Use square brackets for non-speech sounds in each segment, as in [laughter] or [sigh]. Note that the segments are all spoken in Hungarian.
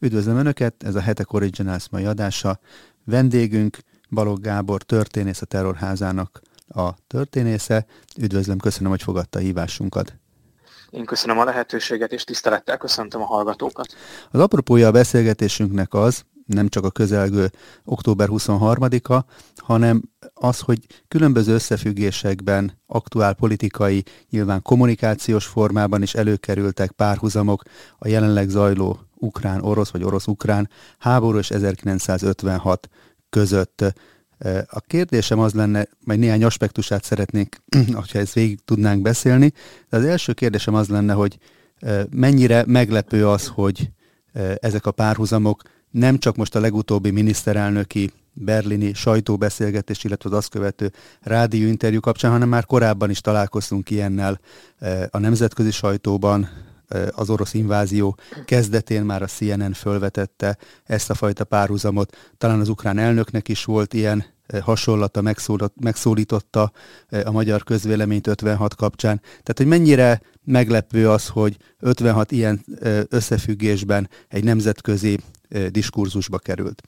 Üdvözlöm Önöket, ez a Hetek Originals mai adása. Vendégünk Balogh Gábor történész a Terrorházának a történésze. Üdvözlöm, köszönöm, hogy fogadta a hívásunkat. Én köszönöm a lehetőséget, és tisztelettel köszöntöm a hallgatókat. Az apropója a beszélgetésünknek az, nem csak a közelgő október 23-a, hanem az, hogy különböző összefüggésekben, aktuál politikai, nyilván kommunikációs formában is előkerültek párhuzamok a jelenleg zajló ukrán-orosz vagy orosz-ukrán háború és 1956 között. A kérdésem az lenne, majd néhány aspektusát szeretnék, [clears throat] ha ezt végig tudnánk beszélni, de az első kérdésem az lenne, hogy mennyire meglepő az, hogy ezek a párhuzamok nem csak most a legutóbbi miniszterelnöki berlini sajtóbeszélgetés, illetve az azt követő rádióinterjú kapcsán, hanem már korábban is találkoztunk ilyennel a nemzetközi sajtóban, az orosz invázió kezdetén már a CNN fölvetette ezt a fajta párhuzamot. Talán az ukrán elnöknek is volt ilyen hasonlata, megszólította a magyar közvéleményt 56 kapcsán. Tehát, hogy mennyire meglepő az, hogy 56 ilyen összefüggésben egy nemzetközi diskurzusba került.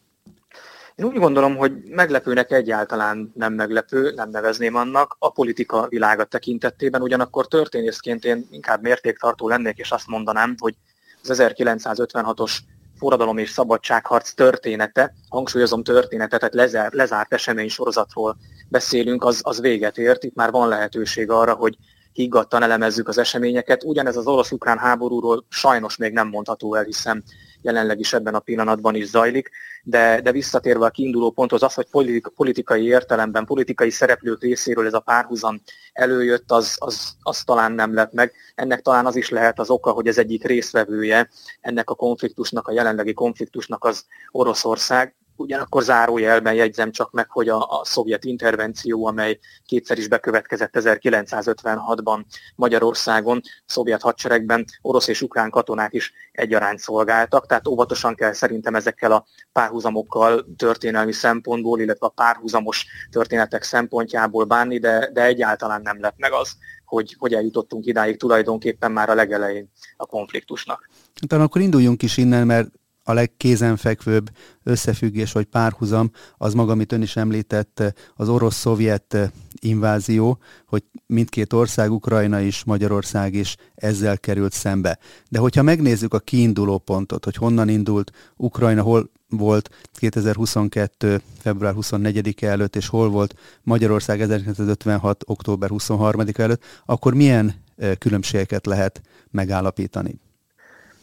Én úgy gondolom, hogy meglepőnek egyáltalán nem meglepő, nem nevezném annak, a politika világa tekintetében, ugyanakkor történészként én inkább mértéktartó lennék, és azt mondanám, hogy az 1956-os forradalom és szabadságharc története, hangsúlyozom története, tehát lezár, lezárt esemény sorozatról beszélünk, az, az véget ért. Itt már van lehetőség arra, hogy higgadtan elemezzük az eseményeket. Ugyanez az orosz-ukrán háborúról sajnos még nem mondható el, hiszen jelenleg is ebben a pillanatban is zajlik, de, de visszatérve a kiinduló ponthoz, az, hogy politikai értelemben, politikai szereplők részéről ez a párhuzam előjött, az, az, az talán nem lett meg. Ennek talán az is lehet az oka, hogy ez egyik részvevője ennek a konfliktusnak, a jelenlegi konfliktusnak az Oroszország, Ugyanakkor zárójelben jegyzem csak meg, hogy a, a szovjet intervenció, amely kétszer is bekövetkezett 1956-ban Magyarországon, szovjet hadseregben orosz és ukrán katonák is egyaránt szolgáltak, tehát óvatosan kell szerintem ezekkel a párhuzamokkal történelmi szempontból, illetve a párhuzamos történetek szempontjából bánni, de, de egyáltalán nem lett meg az, hogy, hogy eljutottunk idáig tulajdonképpen már a legelején a konfliktusnak. Talán akkor induljunk is innen, mert a legkézenfekvőbb összefüggés vagy párhuzam az maga, amit ön is említett, az orosz-szovjet invázió, hogy mindkét ország, Ukrajna és Magyarország is ezzel került szembe. De hogyha megnézzük a kiinduló pontot, hogy honnan indult Ukrajna, hol volt 2022. február 24-e előtt, és hol volt Magyarország 1956. október 23-a előtt, akkor milyen különbségeket lehet megállapítani?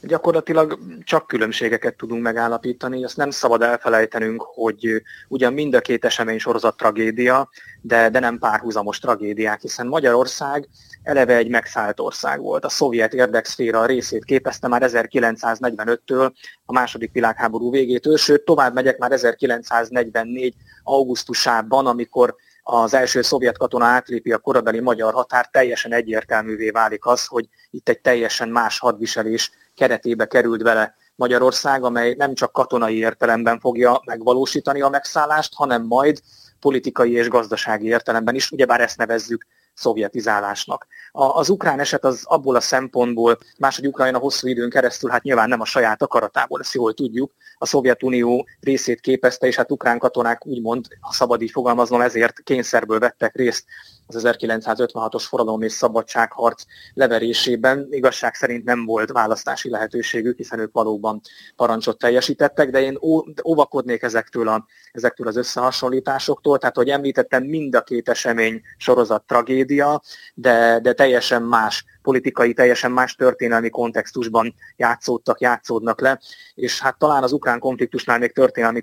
Gyakorlatilag csak különbségeket tudunk megállapítani. Azt nem szabad elfelejtenünk, hogy ugyan mind a két esemény sorozat tragédia, de, de nem párhuzamos tragédiák, hiszen Magyarország eleve egy megszállt ország volt. A szovjet érdekszféra részét képezte már 1945-től, a második világháború végétől, sőt tovább megyek már 1944. augusztusában, amikor az első szovjet katona átlépi a korabeli magyar határ, teljesen egyértelművé válik az, hogy itt egy teljesen más hadviselés keretébe került vele Magyarország, amely nem csak katonai értelemben fogja megvalósítani a megszállást, hanem majd politikai és gazdasági értelemben is, ugyebár ezt nevezzük szovjetizálásnak. A, az ukrán eset az abból a szempontból, máshogy Ukrajna hosszú időn keresztül, hát nyilván nem a saját akaratából, ezt jól tudjuk, a Szovjetunió részét képezte, és hát ukrán katonák úgymond, ha szabad így fogalmaznom, ezért kényszerből vettek részt az 1956-os forradalom és szabadságharc leverésében. Igazság szerint nem volt választási lehetőségük, hiszen ők valóban parancsot teljesítettek, de én óvakodnék ezektől, a, ezektől az összehasonlításoktól. Tehát, hogy említettem, mind a két esemény sorozat tragédia, de, de teljesen más politikai, teljesen más történelmi kontextusban játszódtak, játszódnak le, és hát talán az ukrán konfliktusnál még történelmi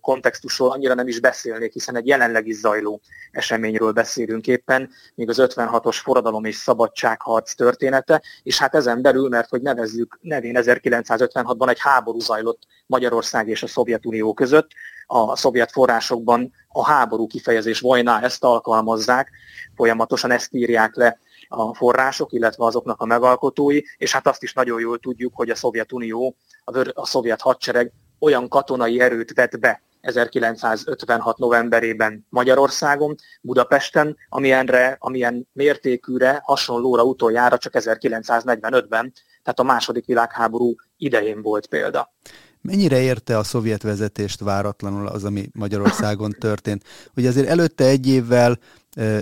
kontextusról annyira nem is beszélnék, hiszen egy jelenleg is zajló eseményről beszélünk éppen, még az 56-os forradalom és szabadságharc története, és hát ezen belül, mert hogy nevezzük nevén 1956-ban egy háború zajlott Magyarország és a Szovjetunió között, a szovjet forrásokban a háború kifejezés vojná ezt alkalmazzák, folyamatosan ezt írják le a források, illetve azoknak a megalkotói, és hát azt is nagyon jól tudjuk, hogy a Szovjetunió, a, a szovjet hadsereg olyan katonai erőt vett be 1956. novemberében Magyarországon, Budapesten, amilyenre, amilyen mértékűre, hasonlóra utoljára csak 1945-ben, tehát a második világháború idején volt példa. Mennyire érte a szovjet vezetést váratlanul az, ami Magyarországon történt? Ugye azért előtte egy évvel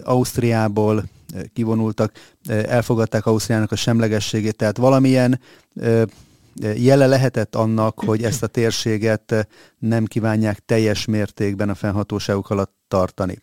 Ausztriából kivonultak, elfogadták Ausztriának a semlegességét, tehát valamilyen jele lehetett annak, hogy ezt a térséget nem kívánják teljes mértékben a fennhatóságuk alatt tartani.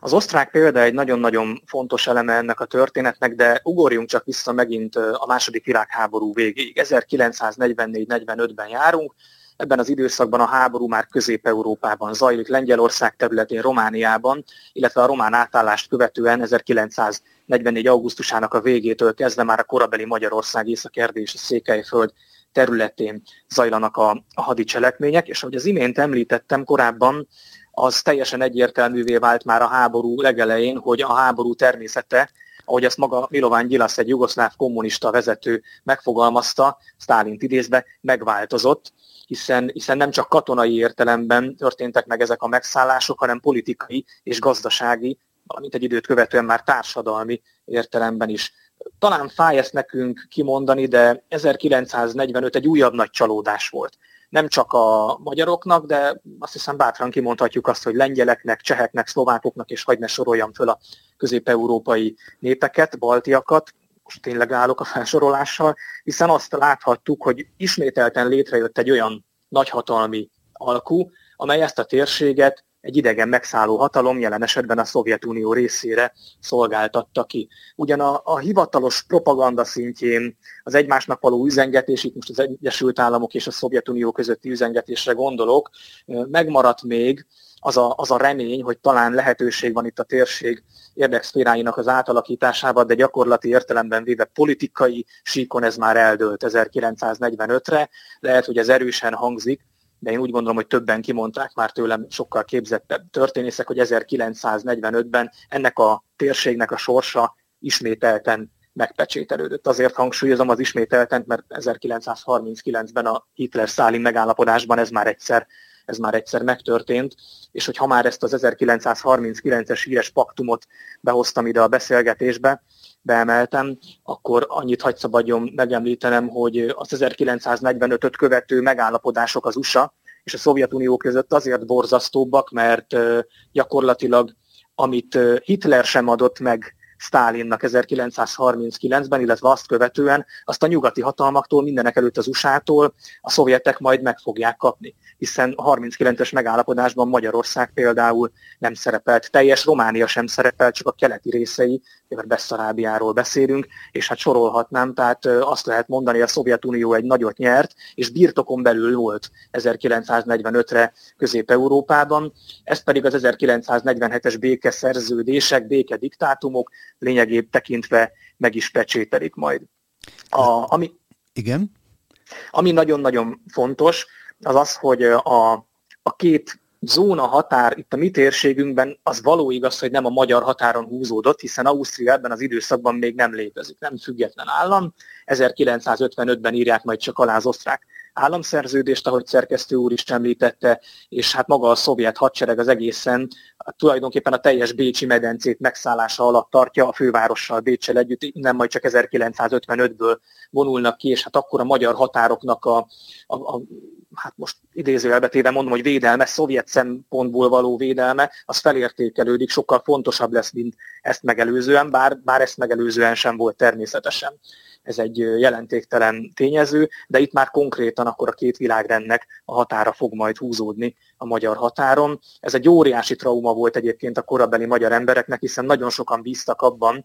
Az osztrák példa egy nagyon-nagyon fontos eleme ennek a történetnek, de ugorjunk csak vissza megint a második világháború végéig. 1944-45-ben járunk, Ebben az időszakban a háború már Közép-Európában zajlik, Lengyelország területén, Romániában, illetve a román átállást követően 1944. augusztusának a végétől kezdve már a korabeli Magyarország, Észak-Erdély és a Székelyföld területén zajlanak a, a hadicselekmények, és ahogy az imént említettem korábban, az teljesen egyértelművé vált már a háború legelején, hogy a háború természete, ahogy ezt maga Milován Gyilasz, egy jugoszláv kommunista vezető megfogalmazta, Sztálint idézve, megváltozott, hiszen, hiszen nem csak katonai értelemben történtek meg ezek a megszállások, hanem politikai és gazdasági, valamint egy időt követően már társadalmi értelemben is. Talán fáj ezt nekünk kimondani, de 1945 egy újabb nagy csalódás volt. Nem csak a magyaroknak, de azt hiszem bátran kimondhatjuk azt, hogy lengyeleknek, cseheknek, szlovákoknak, és hagyd ne soroljam föl a közép-európai népeket, baltiakat, most tényleg állok a felsorolással, hiszen azt láthattuk, hogy ismételten létrejött egy olyan nagyhatalmi alkú, amely ezt a térséget egy idegen megszálló hatalom, jelen esetben a Szovjetunió részére szolgáltatta ki. Ugyan a, a hivatalos propaganda szintjén az egymásnak való üzengetés, itt most az Egyesült Államok és a Szovjetunió közötti üzengetésre gondolok, megmaradt még az a, az a remény, hogy talán lehetőség van itt a térség érdekszféráinak az átalakításában, de gyakorlati értelemben véve politikai síkon ez már eldőlt 1945-re. Lehet, hogy ez erősen hangzik, de én úgy gondolom, hogy többen kimondták már tőlem sokkal képzettebb történészek, hogy 1945-ben ennek a térségnek a sorsa ismételten megpecsételődött. Azért hangsúlyozom az ismételten, mert 1939-ben a Hitler-Szálin megállapodásban ez már egyszer ez már egyszer megtörtént, és hogy ha már ezt az 1939-es híres paktumot behoztam ide a beszélgetésbe, beemeltem, akkor annyit hagy szabadjon megemlítenem, hogy az 1945-öt követő megállapodások az USA és a Szovjetunió között azért borzasztóbbak, mert gyakorlatilag amit Hitler sem adott meg Stálinnak 1939-ben, illetve azt követően azt a nyugati hatalmaktól, mindenek előtt az USA-tól a szovjetek majd meg fogják kapni. Hiszen a 39-es megállapodásban Magyarország például nem szerepelt, teljes Románia sem szerepelt, csak a keleti részei, mert Beszarábiáról beszélünk, és hát sorolhatnám, tehát azt lehet mondani, hogy a Szovjetunió egy nagyot nyert, és birtokon belül volt 1945-re Közép-Európában, ezt pedig az 1947-es békeszerződések, békediktátumok lényegét tekintve meg is pecsételik majd. A, ami, Igen? Ami nagyon-nagyon fontos, az az, hogy a, a két zóna határ itt a mi térségünkben az való igaz, hogy nem a magyar határon húzódott, hiszen Ausztria ebben az időszakban még nem létezik, nem független állam. 1955-ben írják majd csak alá az osztrák államszerződést, ahogy szerkesztő úr is említette, és hát maga a szovjet hadsereg az egészen tulajdonképpen a teljes Bécsi medencét megszállása alatt tartja, a fővárossal Bécsel együtt, nem majd csak 1955-ből vonulnak ki, és hát akkor a magyar határoknak a, a, a hát most idézőjelbetéve mondom, hogy védelme, szovjet szempontból való védelme, az felértékelődik, sokkal fontosabb lesz, mint ezt megelőzően, bár, bár ezt megelőzően sem volt természetesen. Ez egy jelentéktelen tényező, de itt már konkrétan akkor a két világrendnek a határa fog majd húzódni a magyar határon. Ez egy óriási trauma volt egyébként a korabeli magyar embereknek, hiszen nagyon sokan bíztak abban,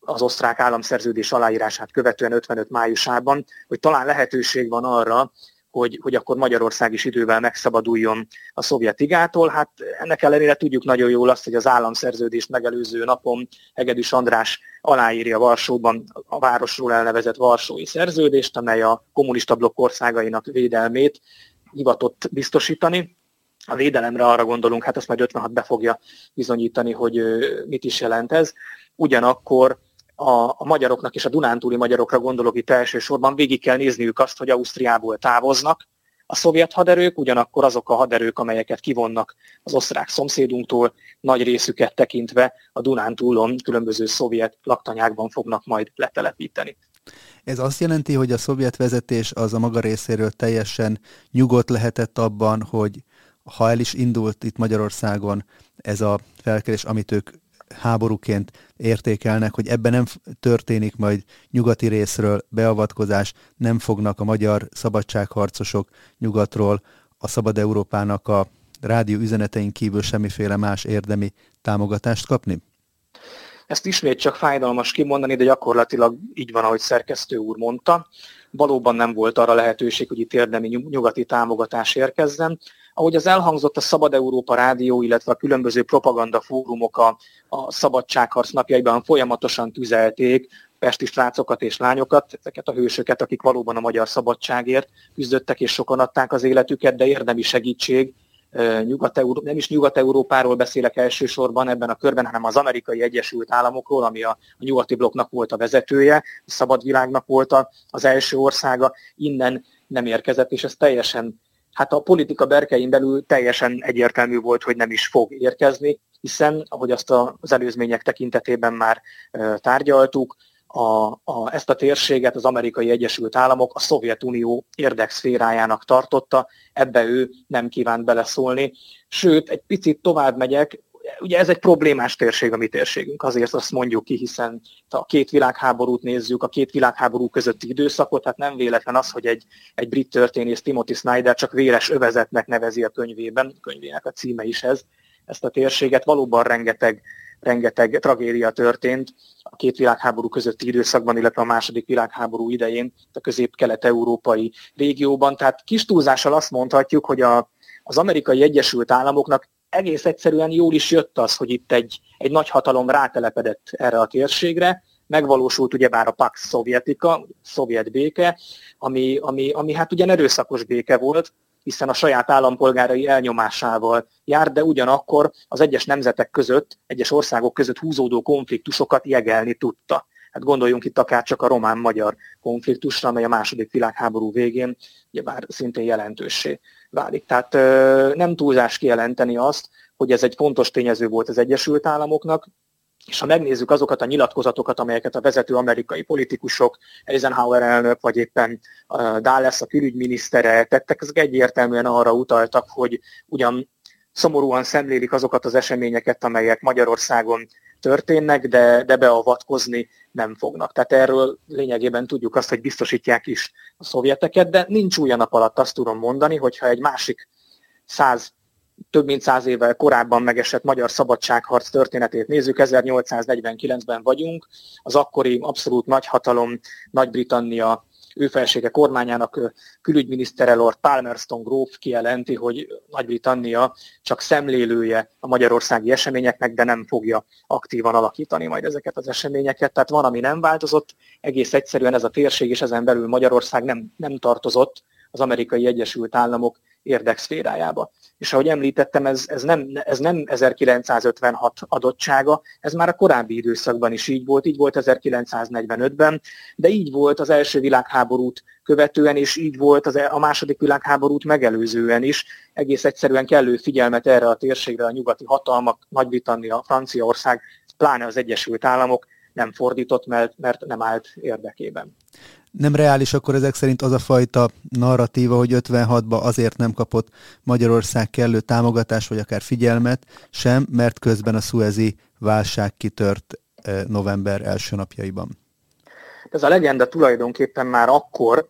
az osztrák államszerződés aláírását követően 55 májusában, hogy talán lehetőség van arra, hogy, hogy akkor Magyarország is idővel megszabaduljon a szovjet igától. Hát ennek ellenére tudjuk nagyon jól azt, hogy az államszerződést megelőző napon Hegedűs András aláírja Varsóban a városról elnevezett Varsói szerződést, amely a kommunista blokk országainak védelmét hivatott biztosítani. A védelemre arra gondolunk, hát azt majd 56 be fogja bizonyítani, hogy mit is jelent ez. Ugyanakkor a, a magyaroknak és a Dunántúli magyarokra gondolok itt elsősorban, végig kell nézniük azt, hogy Ausztriából távoznak a szovjet haderők, ugyanakkor azok a haderők, amelyeket kivonnak az osztrák szomszédunktól, nagy részüket tekintve a Dunántúlon különböző szovjet laktanyákban fognak majd letelepíteni. Ez azt jelenti, hogy a szovjet vezetés az a maga részéről teljesen nyugodt lehetett abban, hogy ha el is indult itt Magyarországon ez a felkelés, amit ők háborúként értékelnek, hogy ebben nem történik majd nyugati részről beavatkozás, nem fognak a magyar szabadságharcosok nyugatról a Szabad Európának a rádió üzenetein kívül semmiféle más érdemi támogatást kapni? Ezt ismét csak fájdalmas kimondani, de gyakorlatilag így van, ahogy szerkesztő úr mondta. Valóban nem volt arra lehetőség, hogy itt érdemi nyugati támogatás érkezzen. Ahogy az elhangzott a Szabad Európa Rádió, illetve a különböző propaganda fórumok a, a szabadságharc napjaiban folyamatosan tüzelték pesti srácokat és lányokat, ezeket a hősöket, akik valóban a magyar szabadságért küzdöttek és sokan adták az életüket, de érdemi segítség Nyugat nem is Nyugat-Európáról beszélek elsősorban ebben a körben, hanem az amerikai Egyesült Államokról, ami a, a nyugati blokknak volt a vezetője, a szabad világnak volt az első országa, innen nem érkezett, és ez teljesen, hát a politika berkein belül teljesen egyértelmű volt, hogy nem is fog érkezni, hiszen, ahogy azt az előzmények tekintetében már tárgyaltuk, a, a, ezt a térséget az amerikai Egyesült Államok a Szovjetunió érdekszférájának tartotta, ebbe ő nem kívánt beleszólni. Sőt, egy picit tovább megyek, ugye ez egy problémás térség a mi térségünk, azért azt mondjuk ki, hiszen a két világháborút nézzük, a két világháború közötti időszakot, tehát nem véletlen az, hogy egy, egy brit történész Timothy Snyder csak véres övezetnek nevezi a könyvében, a könyvének a címe is ez, ezt a térséget, valóban rengeteg rengeteg tragédia történt a két világháború közötti időszakban, illetve a második világháború idején a közép-kelet-európai régióban. Tehát kis túlzással azt mondhatjuk, hogy a, az amerikai Egyesült Államoknak egész egyszerűen jól is jött az, hogy itt egy, egy nagy hatalom rátelepedett erre a térségre, megvalósult ugyebár a Pax Szovjetika, szovjet béke, ami, ami, ami hát ugyan erőszakos béke volt, hiszen a saját állampolgárai elnyomásával jár, de ugyanakkor az egyes nemzetek között, egyes országok között húzódó konfliktusokat jegelni tudta. Hát gondoljunk itt akár csak a román-magyar konfliktusra, amely a második világháború végén ugye már szintén jelentőssé válik. Tehát nem túlzás kijelenteni azt, hogy ez egy fontos tényező volt az Egyesült Államoknak, és ha megnézzük azokat a nyilatkozatokat, amelyeket a vezető amerikai politikusok, Eisenhower elnök, vagy éppen Dallas a külügyminisztere tettek, ezek egyértelműen arra utaltak, hogy ugyan szomorúan szemlélik azokat az eseményeket, amelyek Magyarországon történnek, de, de beavatkozni nem fognak. Tehát erről lényegében tudjuk azt, hogy biztosítják is a szovjeteket, de nincs új nap alatt azt tudom mondani, hogyha egy másik száz több mint száz évvel korábban megesett magyar szabadságharc történetét nézzük, 1849-ben vagyunk, az akkori abszolút nagyhatalom Nagy-Britannia ő felsége kormányának külügyminisztere Lord Palmerston gróf kijelenti, hogy Nagy-Britannia csak szemlélője a magyarországi eseményeknek, de nem fogja aktívan alakítani majd ezeket az eseményeket. Tehát van, ami nem változott, egész egyszerűen ez a térség és ezen belül Magyarország nem, nem tartozott az amerikai Egyesült Államok érdekszférájába. És ahogy említettem, ez, ez, nem, ez nem 1956 adottsága, ez már a korábbi időszakban is így volt, így volt 1945-ben, de így volt az első világháborút követően, és így volt az, e, a második világháborút megelőzően is. Egész egyszerűen kellő figyelmet erre a térségre a nyugati hatalmak, Nagy-Britannia, Franciaország, pláne az Egyesült Államok nem fordított, mert, mert nem állt érdekében nem reális akkor ezek szerint az a fajta narratíva, hogy 56-ba azért nem kapott Magyarország kellő támogatást, vagy akár figyelmet sem, mert közben a szuezi válság kitört eh, november első napjaiban. Ez a legenda tulajdonképpen már akkor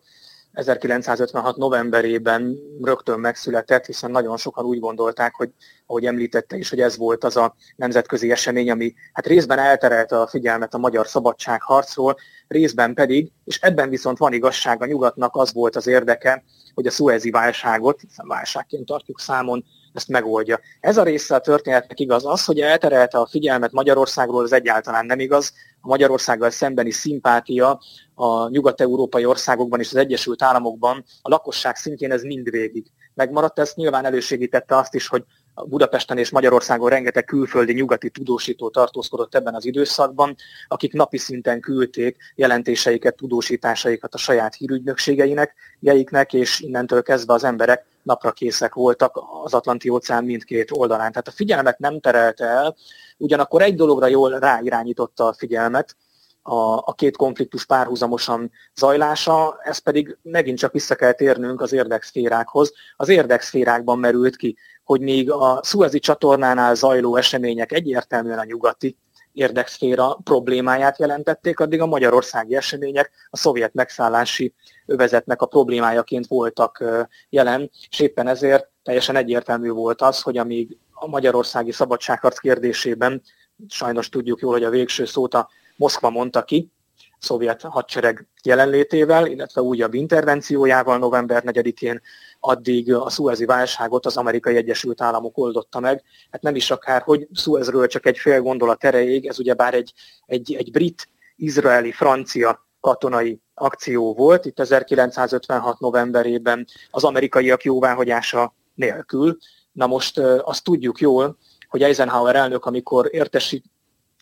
1956. novemberében rögtön megszületett, hiszen nagyon sokan úgy gondolták, hogy ahogy említette is, hogy ez volt az a nemzetközi esemény, ami hát részben elterelte a figyelmet a magyar szabadságharcról, részben pedig, és ebben viszont van igazság, a nyugatnak az volt az érdeke, hogy a szuezi válságot, hiszen válságként tartjuk számon, ezt megoldja. Ez a része a történetnek igaz. Az, hogy elterelte a figyelmet Magyarországról, az egyáltalán nem igaz. A Magyarországgal szembeni szimpátia a nyugat-európai országokban és az Egyesült Államokban a lakosság szintjén ez mindvégig megmaradt. Ez nyilván elősegítette azt is, hogy Budapesten és Magyarországon rengeteg külföldi nyugati tudósító tartózkodott ebben az időszakban, akik napi szinten küldték jelentéseiket, tudósításaikat a saját hírügynökségeinek, jeiknek, és innentől kezdve az emberek napra készek voltak az Atlanti óceán mindkét oldalán. Tehát a figyelmet nem terelte el, ugyanakkor egy dologra jól ráirányította a figyelmet, a, a két konfliktus párhuzamosan zajlása, ez pedig megint csak vissza kell térnünk az érdekszférákhoz. Az érdekszférákban merült ki, hogy még a Suezi csatornánál zajló események egyértelműen a nyugati érdekszféra problémáját jelentették, addig a magyarországi események a szovjet megszállási övezetnek a problémájaként voltak jelen, és éppen ezért teljesen egyértelmű volt az, hogy amíg a magyarországi szabadságharc kérdésében, sajnos tudjuk jól, hogy a végső szót a Moszkva mondta ki, szovjet hadsereg jelenlétével, illetve újabb intervenciójával november 4-én, addig a szuezi válságot az amerikai Egyesült Államok oldotta meg. Hát nem is akár, hogy Suezről csak egy fél gondolat erejéig, ez ugyebár egy, egy, egy brit, izraeli, francia katonai akció volt, itt 1956 novemberében az amerikaiak jóváhagyása nélkül. Na most azt tudjuk jól, hogy Eisenhower elnök, amikor értesít,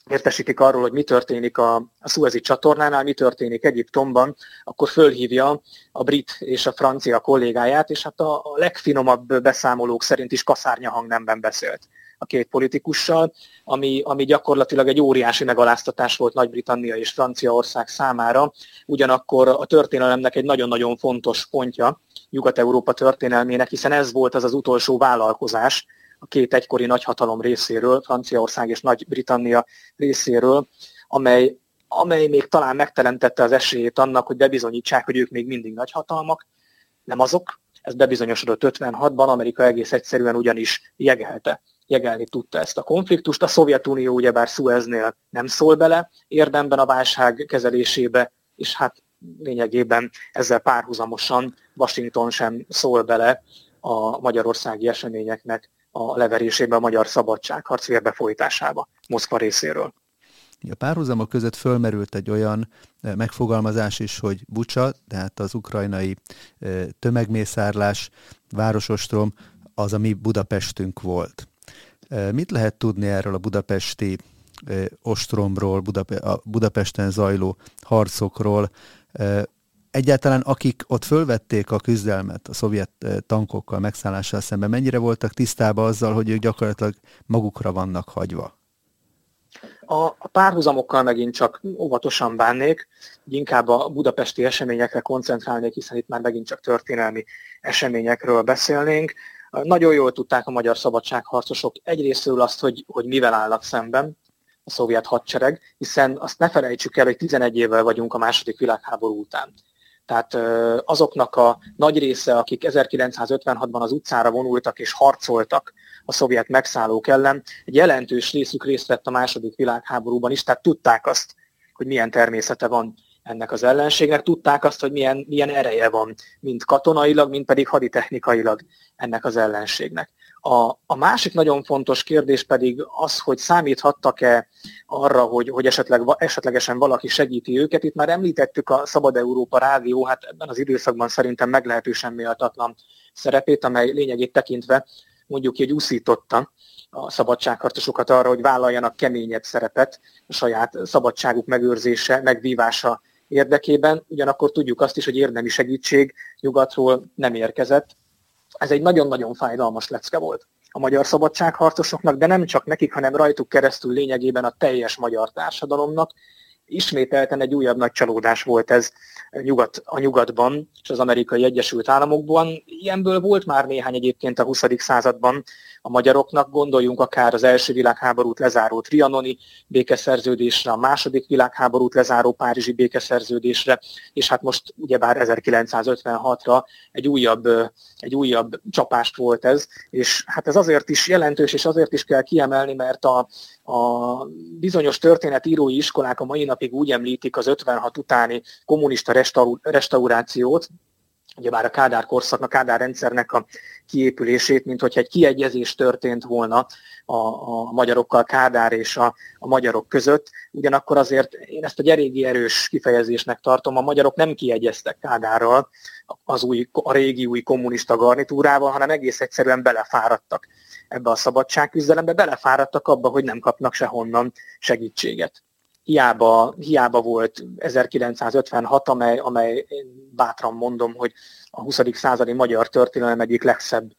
értesítik arról, hogy mi történik a, a Suezi csatornánál, mi történik Egyiptomban, akkor fölhívja a brit és a francia kollégáját, és hát a, a legfinomabb beszámolók szerint is kaszárnya hangnemben beszélt a két politikussal, ami, ami gyakorlatilag egy óriási megaláztatás volt Nagy-Britannia és Franciaország számára, ugyanakkor a történelemnek egy nagyon-nagyon fontos pontja Nyugat-Európa történelmének, hiszen ez volt az az utolsó vállalkozás, a két egykori nagyhatalom részéről, Franciaország és Nagy-Britannia részéről, amely, amely még talán megteremtette az esélyét annak, hogy bebizonyítsák, hogy ők még mindig nagyhatalmak, nem azok. Ez bebizonyosodott 56-ban, Amerika egész egyszerűen ugyanis jegelte jegelni tudta ezt a konfliktust. A Szovjetunió ugyebár Sueznél nem szól bele érdemben a válság kezelésébe, és hát lényegében ezzel párhuzamosan Washington sem szól bele a magyarországi eseményeknek a leverésébe a magyar szabadságharc vérbefolytásába Moszkva részéről. A párhuzamok között fölmerült egy olyan eh, megfogalmazás is, hogy Bucsa, tehát az ukrajnai eh, tömegmészárlás, városostrom, az, ami Budapestünk volt. Eh, mit lehet tudni erről a budapesti ostromról, Budape- a Budapesten zajló harcokról? Egyáltalán akik ott fölvették a küzdelmet a szovjet eh, tankokkal megszállással szemben, mennyire voltak tisztában azzal, hogy ők gyakorlatilag magukra vannak hagyva? A, a párhuzamokkal megint csak óvatosan bánnék, inkább a budapesti eseményekre koncentrálnék, hiszen itt már megint csak történelmi eseményekről beszélnénk. Nagyon jól tudták a magyar szabadságharcosok egyrésztről azt, hogy, hogy mivel állnak szemben a szovjet hadsereg, hiszen azt ne felejtsük el, hogy 11 évvel vagyunk a második világháború után. Tehát azoknak a nagy része, akik 1956-ban az utcára vonultak és harcoltak a szovjet megszállók ellen, egy jelentős részük részt vett a második világháborúban is, tehát tudták azt, hogy milyen természete van ennek az ellenségnek, tudták azt, hogy milyen, milyen ereje van, mind katonailag, mind pedig haditechnikailag ennek az ellenségnek. A, a másik nagyon fontos kérdés pedig az, hogy számíthattak-e arra, hogy, hogy esetleg, esetlegesen valaki segíti őket. Itt már említettük a Szabad Európa Rádió, hát ebben az időszakban szerintem meglehetősen méltatlan szerepét, amely lényegét tekintve mondjuk hogy úszította a szabadságharcosokat arra, hogy vállaljanak keményebb szerepet a saját szabadságuk megőrzése, megvívása érdekében. Ugyanakkor tudjuk azt is, hogy érdemi segítség nyugatról nem érkezett, ez egy nagyon-nagyon fájdalmas lecke volt a magyar szabadságharcosoknak, de nem csak nekik, hanem rajtuk keresztül lényegében a teljes magyar társadalomnak. Ismételten egy újabb nagy csalódás volt ez nyugat, a nyugatban és az amerikai Egyesült Államokban. Ilyenből volt már néhány egyébként a 20. században a magyaroknak. Gondoljunk akár az első világháborút lezáró trianoni békeszerződésre, a második világháborút lezáró párizsi békeszerződésre, és hát most ugyebár 1956-ra egy újabb, egy újabb csapást volt ez, és hát ez azért is jelentős, és azért is kell kiemelni, mert a, a bizonyos történetírói iskolák a mai napig úgy említik az 56 utáni kommunista restaurációt, ugye már a Kádár korszaknak, Kádár rendszernek a kiépülését, mint hogyha egy kiegyezés történt volna a, a magyarokkal, Kádár és a, a magyarok között. Ugyanakkor azért én ezt egy eléggé erős kifejezésnek tartom, a magyarok nem kiegyeztek Kádárral, az új, a régi új kommunista garnitúrával, hanem egész egyszerűen belefáradtak ebbe a szabadságküzdelembe, belefáradtak abba, hogy nem kapnak sehonnan segítséget hiába, hiába volt 1956, amely, amely bátran mondom, hogy a 20. századi magyar történelem egyik legszebb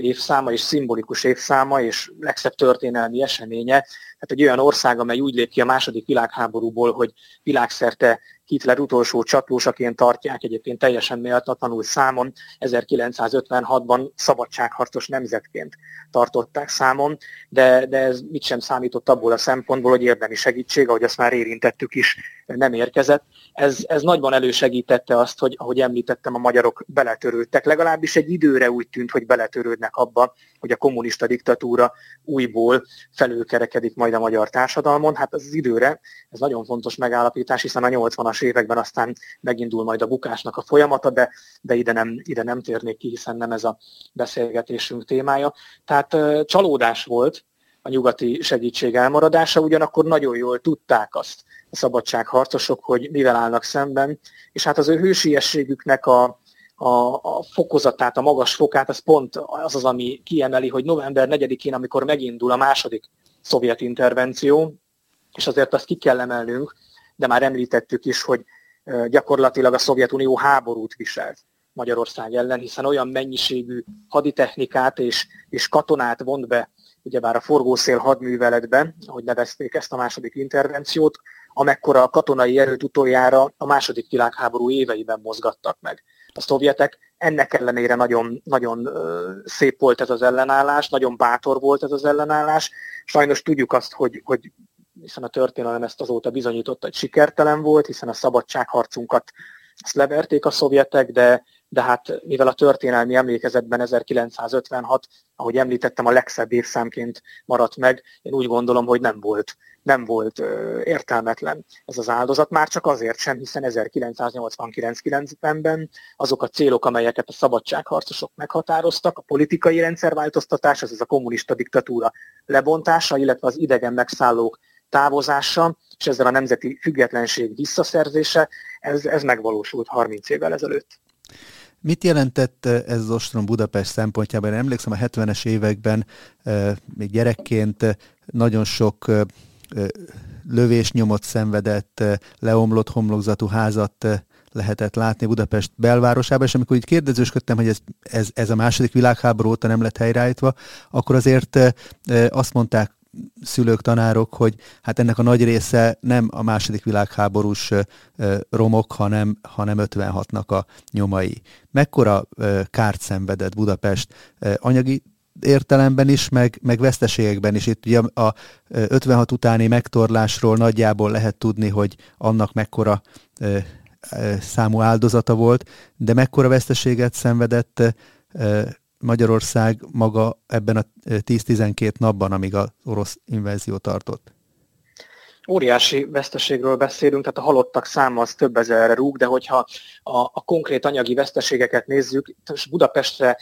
évszáma és szimbolikus évszáma és legszebb történelmi eseménye. Hát egy olyan ország, amely úgy lép ki a második világháborúból, hogy világszerte Hitler utolsó csatlósaként tartják, egyébként teljesen méltatlanul számon, 1956-ban szabadságharcos nemzetként tartották számon, de, de ez mit sem számított abból a szempontból, hogy érdemi segítség, ahogy azt már érintettük is, nem érkezett. Ez, ez nagyban elősegítette azt, hogy ahogy említettem, a magyarok beletörődtek. Legalábbis egy időre úgy tűnt, hogy beletörődnek abba, hogy a kommunista diktatúra újból felülkerekedik majd a magyar társadalmon. Hát ez az időre, ez nagyon fontos megállapítás, hiszen a 80-as években aztán megindul majd a bukásnak a folyamata, de, de ide, nem, ide nem térnék ki, hiszen nem ez a beszélgetésünk témája. Tehát csalódás volt a nyugati segítség elmaradása, ugyanakkor nagyon jól tudták azt a szabadságharcosok, hogy mivel állnak szemben, és hát az ő hősiességüknek a, a, a fokozatát, a magas fokát, az pont az az, ami kiemeli, hogy november 4-én, amikor megindul a második szovjet intervenció, és azért azt ki kell emelnünk, de már említettük is, hogy gyakorlatilag a Szovjetunió háborút viselt Magyarország ellen, hiszen olyan mennyiségű haditechnikát és, és katonát vont be, ugyebár a forgószél hadműveletbe, ahogy nevezték ezt a második intervenciót, amekkora a katonai erőt utoljára a második világháború éveiben mozgattak meg a szovjetek. Ennek ellenére nagyon, nagyon szép volt ez az ellenállás, nagyon bátor volt ez az ellenállás. Sajnos tudjuk azt, hogy, hogy hiszen a történelem ezt azóta bizonyította, hogy sikertelen volt, hiszen a szabadságharcunkat ezt leverték a szovjetek, de, de hát mivel a történelmi emlékezetben 1956, ahogy említettem, a legszebb évszámként maradt meg, én úgy gondolom, hogy nem volt nem volt ö, értelmetlen ez az áldozat, már csak azért sem, hiszen 1989-90-ben azok a célok, amelyeket a szabadságharcosok meghatároztak, a politikai rendszerváltoztatás, ez a kommunista diktatúra lebontása, illetve az idegen megszállók távozása, és ezzel a nemzeti függetlenség visszaszerzése, ez, ez megvalósult 30 évvel ezelőtt. Mit jelentett ez az ostrom Budapest szempontjában? Én emlékszem a 70-es években, még gyerekként nagyon sok lövésnyomot szenvedett, leomlott homlokzatú házat lehetett látni Budapest belvárosában, és amikor így kérdezősködtem, hogy ez, ez, ez a második világháború óta nem lett helyreállítva, akkor azért azt mondták szülők, tanárok, hogy hát ennek a nagy része nem a második világháborús romok, hanem, hanem 56-nak a nyomai. Mekkora kárt szenvedett Budapest anyagi értelemben is, meg, meg veszteségekben is. Itt ugye a 56 utáni megtorlásról nagyjából lehet tudni, hogy annak mekkora számú áldozata volt, de mekkora veszteséget szenvedett Magyarország maga ebben a 10-12 napban, amíg az orosz invázió tartott? óriási veszteségről beszélünk, tehát a halottak száma az több ezerre rúg, de hogyha a, a konkrét anyagi veszteségeket nézzük, és Budapestre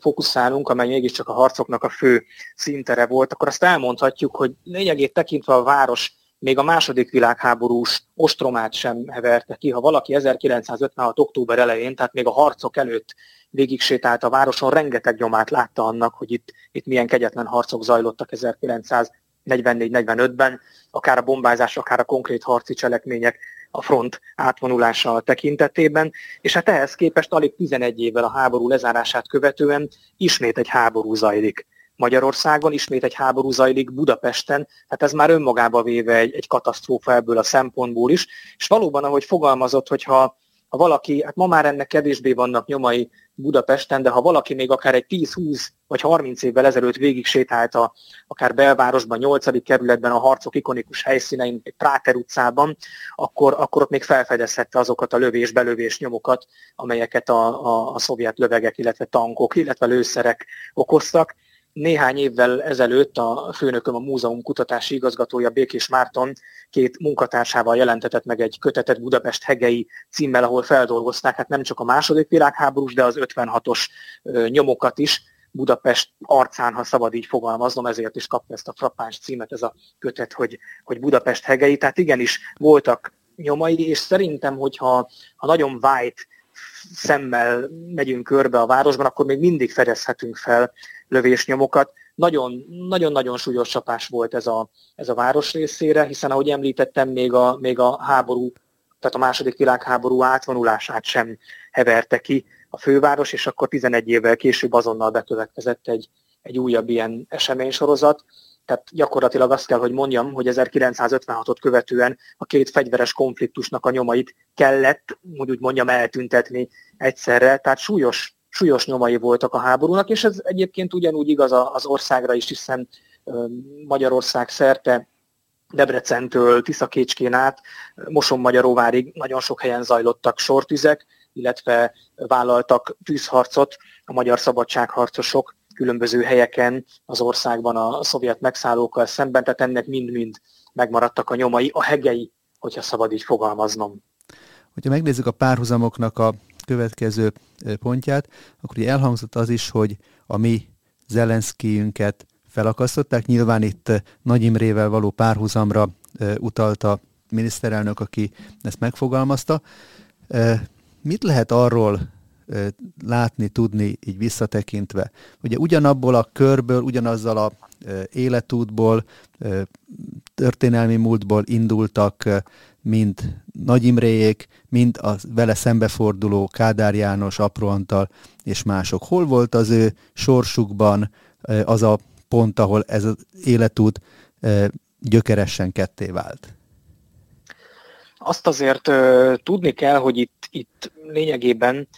fókuszálunk, amely mégiscsak a harcoknak a fő szintere volt, akkor azt elmondhatjuk, hogy lényegét tekintve a város még a második világháborús ostromát sem heverte ki. Ha valaki 1956. október elején, tehát még a harcok előtt végig sétált a városon, rengeteg nyomát látta annak, hogy itt, itt milyen kegyetlen harcok zajlottak 1944-45-ben, akár a bombázás, akár a konkrét harci cselekmények a front átvonulása tekintetében, és hát ehhez képest alig 11 évvel a háború lezárását követően ismét egy háború zajlik. Magyarországon, ismét egy háború zajlik Budapesten, hát ez már önmagába véve egy, egy katasztrófa ebből a szempontból is, és valóban, ahogy fogalmazott, hogyha ha valaki, hát ma már ennek kevésbé vannak nyomai Budapesten, de ha valaki még akár egy 10-20 vagy 30 évvel ezelőtt végig sétált a, akár belvárosban, 8. kerületben, a harcok ikonikus helyszínein, Práter utcában, akkor, akkor ott még felfedezhette azokat a lövés-belövés nyomokat, amelyeket a, a, a szovjet lövegek, illetve tankok, illetve lőszerek okoztak néhány évvel ezelőtt a főnököm, a múzeum kutatási igazgatója Békés Márton két munkatársával jelentetett meg egy kötetet Budapest hegei címmel, ahol feldolgozták hát nem csak a második világháborús, de az 56-os nyomokat is, Budapest arcán, ha szabad így fogalmaznom, ezért is kapta ezt a frappáns címet ez a kötet, hogy, hogy Budapest hegei. Tehát igenis voltak nyomai, és szerintem, hogyha ha nagyon white szemmel megyünk körbe a városban, akkor még mindig fedezhetünk fel lövésnyomokat. Nagyon-nagyon súlyos csapás volt ez a, ez a város részére, hiszen ahogy említettem, még a, még a háború, tehát a második világháború átvonulását sem heverte ki a főváros, és akkor 11 évvel később azonnal bekövetkezett egy, egy újabb ilyen eseménysorozat. Tehát gyakorlatilag azt kell, hogy mondjam, hogy 1956-ot követően a két fegyveres konfliktusnak a nyomait kellett, úgy mondjam, eltüntetni egyszerre, tehát súlyos, súlyos nyomai voltak a háborúnak, és ez egyébként ugyanúgy igaz az országra is, hiszen Magyarország szerte Debrecentől Tiszakécskén át Moson-Magyaróvárig nagyon sok helyen zajlottak sortüzek, illetve vállaltak tűzharcot a magyar szabadságharcosok különböző helyeken az országban a szovjet megszállókkal szemben, tehát ennek mind-mind megmaradtak a nyomai, a hegei, hogyha szabad így fogalmaznom. Hogyha megnézzük a párhuzamoknak a következő pontját, akkor ugye elhangzott az is, hogy a mi Zelenszkijünket felakasztották. Nyilván itt Nagy Imrével való párhuzamra utalta miniszterelnök, aki ezt megfogalmazta. Mit lehet arról látni, tudni így visszatekintve? Ugye ugyanabból a körből, ugyanazzal a életútból, történelmi múltból indultak mind Nagy Imréjék, mind a vele szembeforduló Kádár János, Apró Antal és mások. Hol volt az ő sorsukban az a pont, ahol ez az életút gyökeresen ketté vált? Azt azért tudni kell, hogy itt, itt lényegében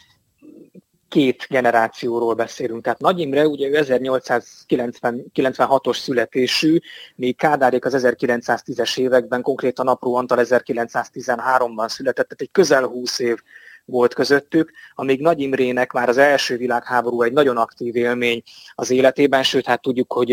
két generációról beszélünk. Tehát Nagy Imre ugye 1896-os születésű, még Kádárék az 1910-es években, konkrétan Apró Antal 1913-ban született, tehát egy közel 20 év volt közöttük, amíg Nagy Imrének már az első világháború egy nagyon aktív élmény az életében, sőt, hát tudjuk, hogy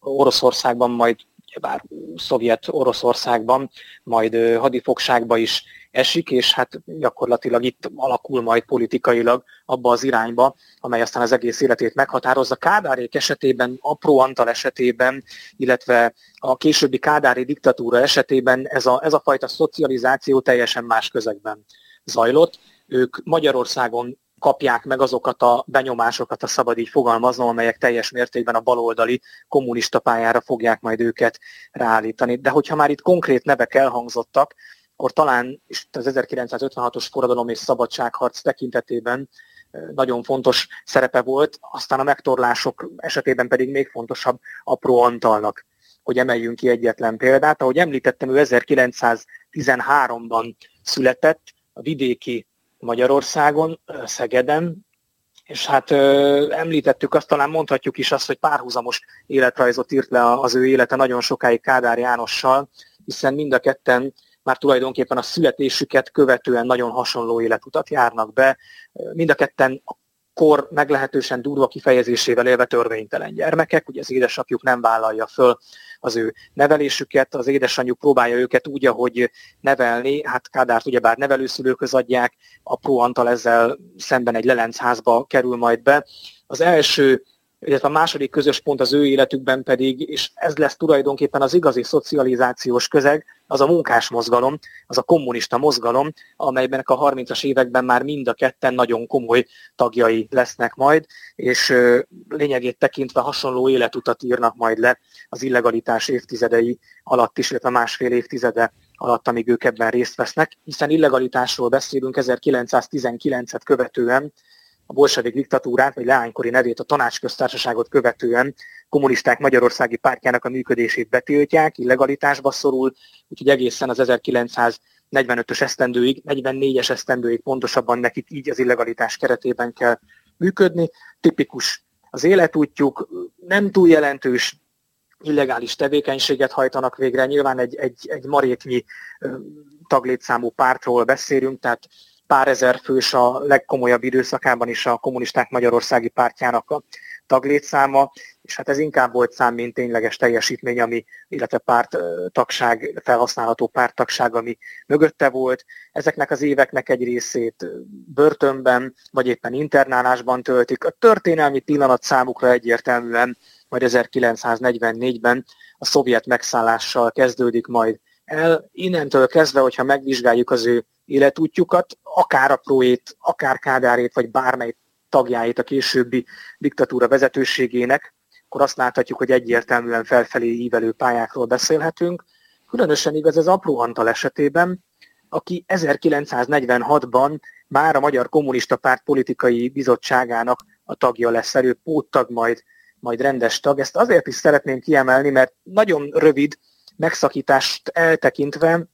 Oroszországban majd bár szovjet Oroszországban, majd hadifogságba is esik, és hát gyakorlatilag itt alakul majd politikailag abba az irányba, amely aztán az egész életét meghatározza. Kádárék esetében, Apró Antal esetében, illetve a későbbi Kádári diktatúra esetében ez a, ez a fajta szocializáció teljesen más közegben zajlott. Ők Magyarországon kapják meg azokat a benyomásokat, a szabad így fogalmaznom, amelyek teljes mértékben a baloldali kommunista pályára fogják majd őket ráállítani. De hogyha már itt konkrét nevek elhangzottak, akkor talán is az 1956-os forradalom és szabadságharc tekintetében nagyon fontos szerepe volt, aztán a megtorlások esetében pedig még fontosabb apró Antalnak, hogy emeljünk ki egyetlen példát. Ahogy említettem, ő 1913-ban született a vidéki Magyarországon, Szegeden, és hát említettük azt, talán mondhatjuk is azt, hogy párhuzamos életrajzot írt le az ő élete nagyon sokáig Kádár Jánossal, hiszen mind a ketten már tulajdonképpen a születésüket követően nagyon hasonló életutat járnak be. Mind a ketten a kor meglehetősen durva kifejezésével élve törvénytelen gyermekek, ugye az édesapjuk nem vállalja föl az ő nevelésüket, az édesanyjuk próbálja őket úgy, ahogy nevelni, hát Kádárt ugyebár nevelőszülőköz adják, apró Antal ezzel szemben egy lelencházba kerül majd be. Az első illetve a második közös pont az ő életükben pedig, és ez lesz tulajdonképpen az igazi szocializációs közeg, az a munkás mozgalom, az a kommunista mozgalom, amelyben a 30-as években már mind a ketten nagyon komoly tagjai lesznek majd, és lényegét tekintve hasonló életutat írnak majd le az illegalitás évtizedei alatt is, illetve másfél évtizede alatt, amíg ők ebben részt vesznek, hiszen illegalitásról beszélünk 1919-et követően, a bolsevik diktatúrát, vagy leánykori nevét, a tanácsköztársaságot követően kommunisták Magyarországi pártjának a működését betiltják, illegalitásba szorul, úgyhogy egészen az 1945-ös esztendőig, 44-es esztendőig pontosabban nekik így az illegalitás keretében kell működni. Tipikus az életútjuk, nem túl jelentős illegális tevékenységet hajtanak végre. Nyilván egy, egy, egy maréknyi taglétszámú pártról beszélünk, tehát pár ezer fős a legkomolyabb időszakában is a kommunisták Magyarországi pártjának a taglétszáma, és hát ez inkább volt szám, mint tényleges teljesítmény, ami, illetve párttagság, felhasználható párttagság, ami mögötte volt. Ezeknek az éveknek egy részét börtönben, vagy éppen internálásban töltik. A történelmi pillanat számukra egyértelműen majd 1944-ben a szovjet megszállással kezdődik majd el. Innentől kezdve, hogyha megvizsgáljuk az ő életútjukat, akár a Proét, akár Kádárét, vagy bármely tagjáit a későbbi diktatúra vezetőségének, akkor azt láthatjuk, hogy egyértelműen felfelé ívelő pályákról beszélhetünk. Különösen igaz ez Apró Antal esetében, aki 1946-ban már a Magyar Kommunista Párt politikai bizottságának a tagja lesz, elő póttag majd majd rendes tag. Ezt azért is szeretném kiemelni, mert nagyon rövid megszakítást eltekintve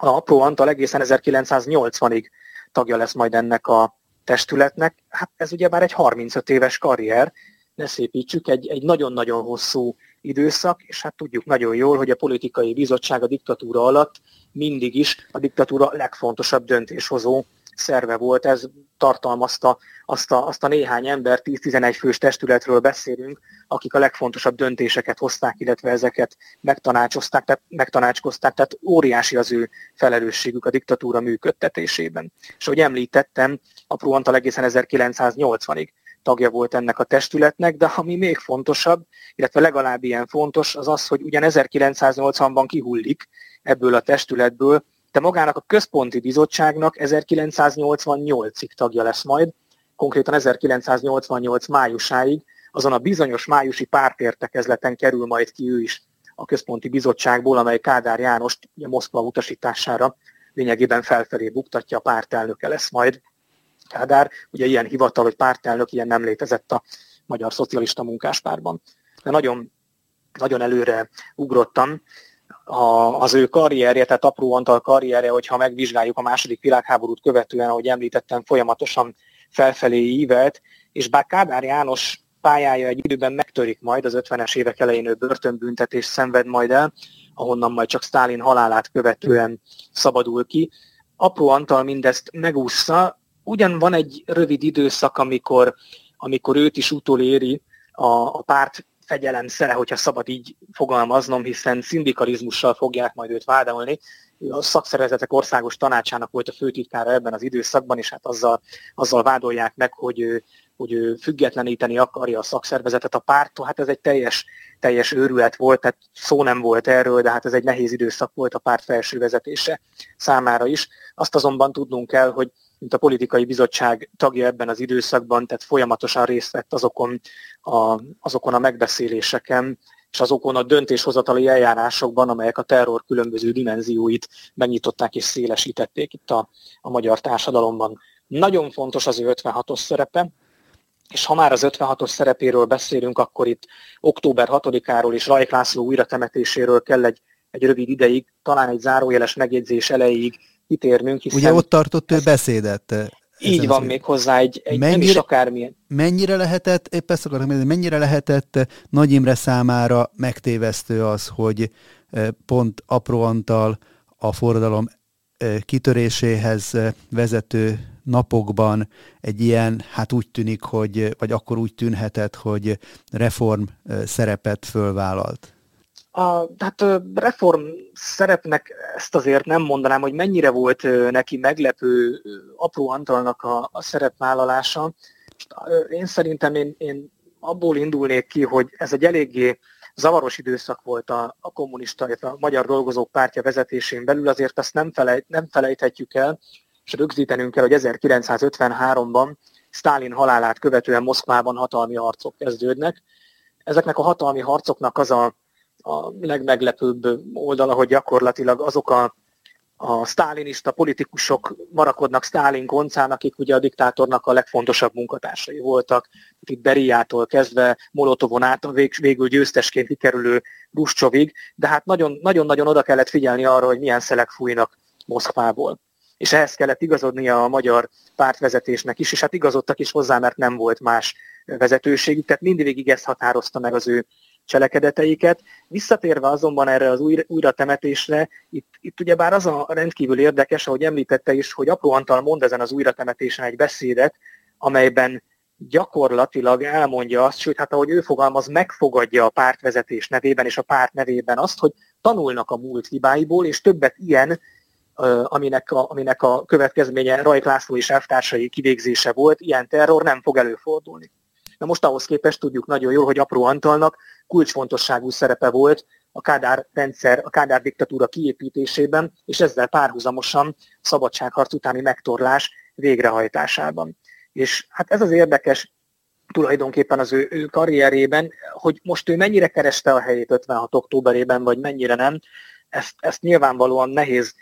a Apró Antal egészen 1980-ig tagja lesz majd ennek a testületnek. Hát ez ugye már egy 35 éves karrier, ne szépítsük, egy, egy nagyon-nagyon hosszú időszak, és hát tudjuk nagyon jól, hogy a politikai bizottság a diktatúra alatt mindig is a diktatúra legfontosabb döntéshozó szerve volt. Ez tartalmazta azt a, azt a néhány ember, 10-11 fős testületről beszélünk, akik a legfontosabb döntéseket hozták, illetve ezeket megtanácsozták, tehát, megtanácskozták, tehát óriási az ő felelősségük a diktatúra működtetésében. És ahogy említettem, apró Antal egészen 1980-ig tagja volt ennek a testületnek, de ami még fontosabb, illetve legalább ilyen fontos, az az, hogy ugyan 1980-ban kihullik ebből a testületből, de magának a központi bizottságnak 1988-ig tagja lesz majd, konkrétan 1988 májusáig, azon a bizonyos májusi pártértekezleten kerül majd ki ő is a központi bizottságból, amely Kádár Jánost a Moszkva utasítására lényegében felfelé buktatja, a pártelnöke lesz majd Kádár. Ugye ilyen hivatal, hogy pártelnök, ilyen nem létezett a Magyar Szocialista Munkáspárban. De nagyon, nagyon előre ugrottam a, az ő karrierje, tehát Apró Antal karrierje, hogyha megvizsgáljuk a második világháborút követően, ahogy említettem, folyamatosan felfelé ívelt, és bár Kádár János pályája egy időben megtörik majd, az 50-es évek elején ő börtönbüntetés szenved majd el, ahonnan majd csak Stálin halálát követően szabadul ki. Apró Antal mindezt megúszta, ugyan van egy rövid időszak, amikor, amikor őt is utoléri a, a párt szere, hogyha szabad így fogalmaznom, hiszen szindikalizmussal fogják majd őt vádolni. A szakszervezetek országos tanácsának volt a főtitkára ebben az időszakban, és hát azzal, azzal vádolják meg, hogy ő, hogy ő függetleníteni akarja a szakszervezetet a pártól. Hát ez egy teljes, teljes őrület volt, tehát szó nem volt erről, de hát ez egy nehéz időszak volt a párt felső vezetése számára is. Azt azonban tudnunk kell, hogy mint a politikai bizottság tagja ebben az időszakban, tehát folyamatosan részt vett azokon a, azokon a megbeszéléseken, és azokon a döntéshozatali eljárásokban, amelyek a terror különböző dimenzióit megnyitották és szélesítették itt a, a magyar társadalomban. Nagyon fontos az ő 56-os szerepe, és ha már az 56-os szerepéről beszélünk, akkor itt október 6-áról és Rajk László újratemetéséről kell egy, egy rövid ideig, talán egy zárójeles megjegyzés elejéig kitérnünk. Hiszen Ugye ott tartott ő beszédet. Eh, így van még hozzá egy, egy mennyire, nem is akármilyen. Mennyire lehetett, épp ezt akarom mondani, mennyire lehetett Nagy Imre számára megtévesztő az, hogy eh, pont apró Antal a forradalom eh, kitöréséhez vezető napokban egy ilyen, hát úgy tűnik, hogy, vagy akkor úgy tűnhetett, hogy reform szerepet fölvállalt. A, hát reform szerepnek ezt azért nem mondanám, hogy mennyire volt neki meglepő apró Antalnak a, a szerepvállalása. Én szerintem én, én abból indulnék ki, hogy ez egy eléggé zavaros időszak volt a, a kommunista, illetve a Magyar Dolgozók Pártja vezetésén belül, azért ezt nem, felejt, nem felejthetjük el, és rögzítenünk kell, hogy 1953-ban Stálin halálát követően Moszkvában hatalmi harcok kezdődnek. Ezeknek a hatalmi harcoknak az a a legmeglepőbb oldala, hogy gyakorlatilag azok a, a sztálinista politikusok marakodnak Stálin koncán, akik ugye a diktátornak a legfontosabb munkatársai voltak. Itt Beriától kezdve Molotovon át vég, végül győztesként kikerülő Ruscsovig, de hát nagyon-nagyon oda kellett figyelni arra, hogy milyen szelek fújnak Moszkvából. És ehhez kellett igazodnia a magyar pártvezetésnek is, és hát igazodtak is hozzá, mert nem volt más vezetőségük, tehát mindig ezt határozta meg az ő cselekedeteiket. Visszatérve azonban erre az újra, újra temetésre, itt, itt ugyebár az a rendkívül érdekes, ahogy említette is, hogy Apró Antal mond ezen az újra temetésen egy beszédet, amelyben gyakorlatilag elmondja azt, sőt, hát ahogy ő fogalmaz, megfogadja a pártvezetés nevében és a párt nevében azt, hogy tanulnak a múlt hibáiból, és többet ilyen, aminek a, aminek a következménye Rajk László és elvtársai kivégzése volt, ilyen terror nem fog előfordulni. Na most ahhoz képest tudjuk nagyon jól, hogy Apró Antalnak kulcsfontosságú szerepe volt a Kádár rendszer, a Kádár diktatúra kiépítésében, és ezzel párhuzamosan szabadságharc utáni megtorlás végrehajtásában. És hát ez az érdekes tulajdonképpen az ő, ő karrierében, hogy most ő mennyire kereste a helyét 56. októberében, vagy mennyire nem, ezt, ezt nyilvánvalóan nehéz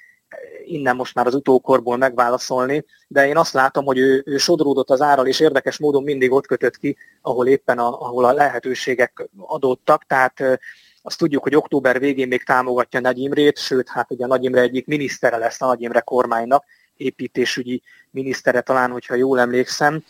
innen most már az utókorból megválaszolni, de én azt látom, hogy ő, ő sodródott az árral, és érdekes módon mindig ott kötött ki, ahol éppen a, ahol a lehetőségek adottak, tehát azt tudjuk, hogy október végén még támogatja Nagy Imrét, sőt, hát ugye Nagy Imre egyik minisztere lesz a Nagy Imre kormánynak, építésügyi minisztere talán, hogyha jól emlékszem,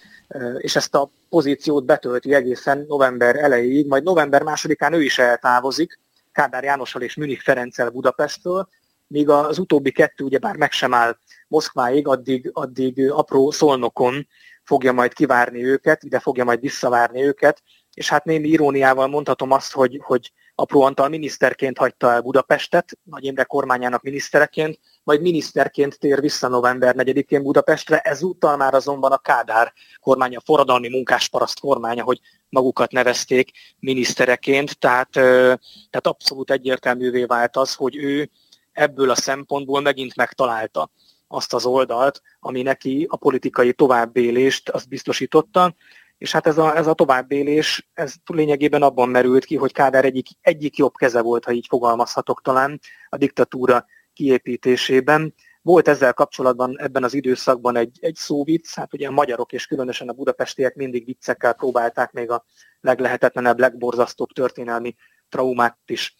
és ezt a pozíciót betölti egészen november elejéig, majd november másodikán ő is eltávozik, Kádár Jánossal és Münich Ferenccel Budapestről, míg az utóbbi kettő ugyebár meg sem áll Moszkváig, addig, addig apró szolnokon fogja majd kivárni őket, ide fogja majd visszavárni őket, és hát némi iróniával mondhatom azt, hogy, hogy Apró Antal miniszterként hagyta el Budapestet, Nagy Imre kormányának minisztereként, majd miniszterként tér vissza november 4-én Budapestre, ezúttal már azonban a Kádár kormánya, forradalmi munkásparaszt kormánya, hogy magukat nevezték minisztereként, tehát, tehát abszolút egyértelművé vált az, hogy ő ebből a szempontból megint megtalálta azt az oldalt, ami neki a politikai továbbélést azt biztosította, és hát ez a, ez a továbbélés, ez lényegében abban merült ki, hogy Kádár egyik, egyik jobb keze volt, ha így fogalmazhatok talán, a diktatúra kiépítésében. Volt ezzel kapcsolatban ebben az időszakban egy, egy szóvic, hát ugye a magyarok és különösen a budapestiek mindig viccekkel próbálták még a leglehetetlenebb, legborzasztóbb történelmi traumát is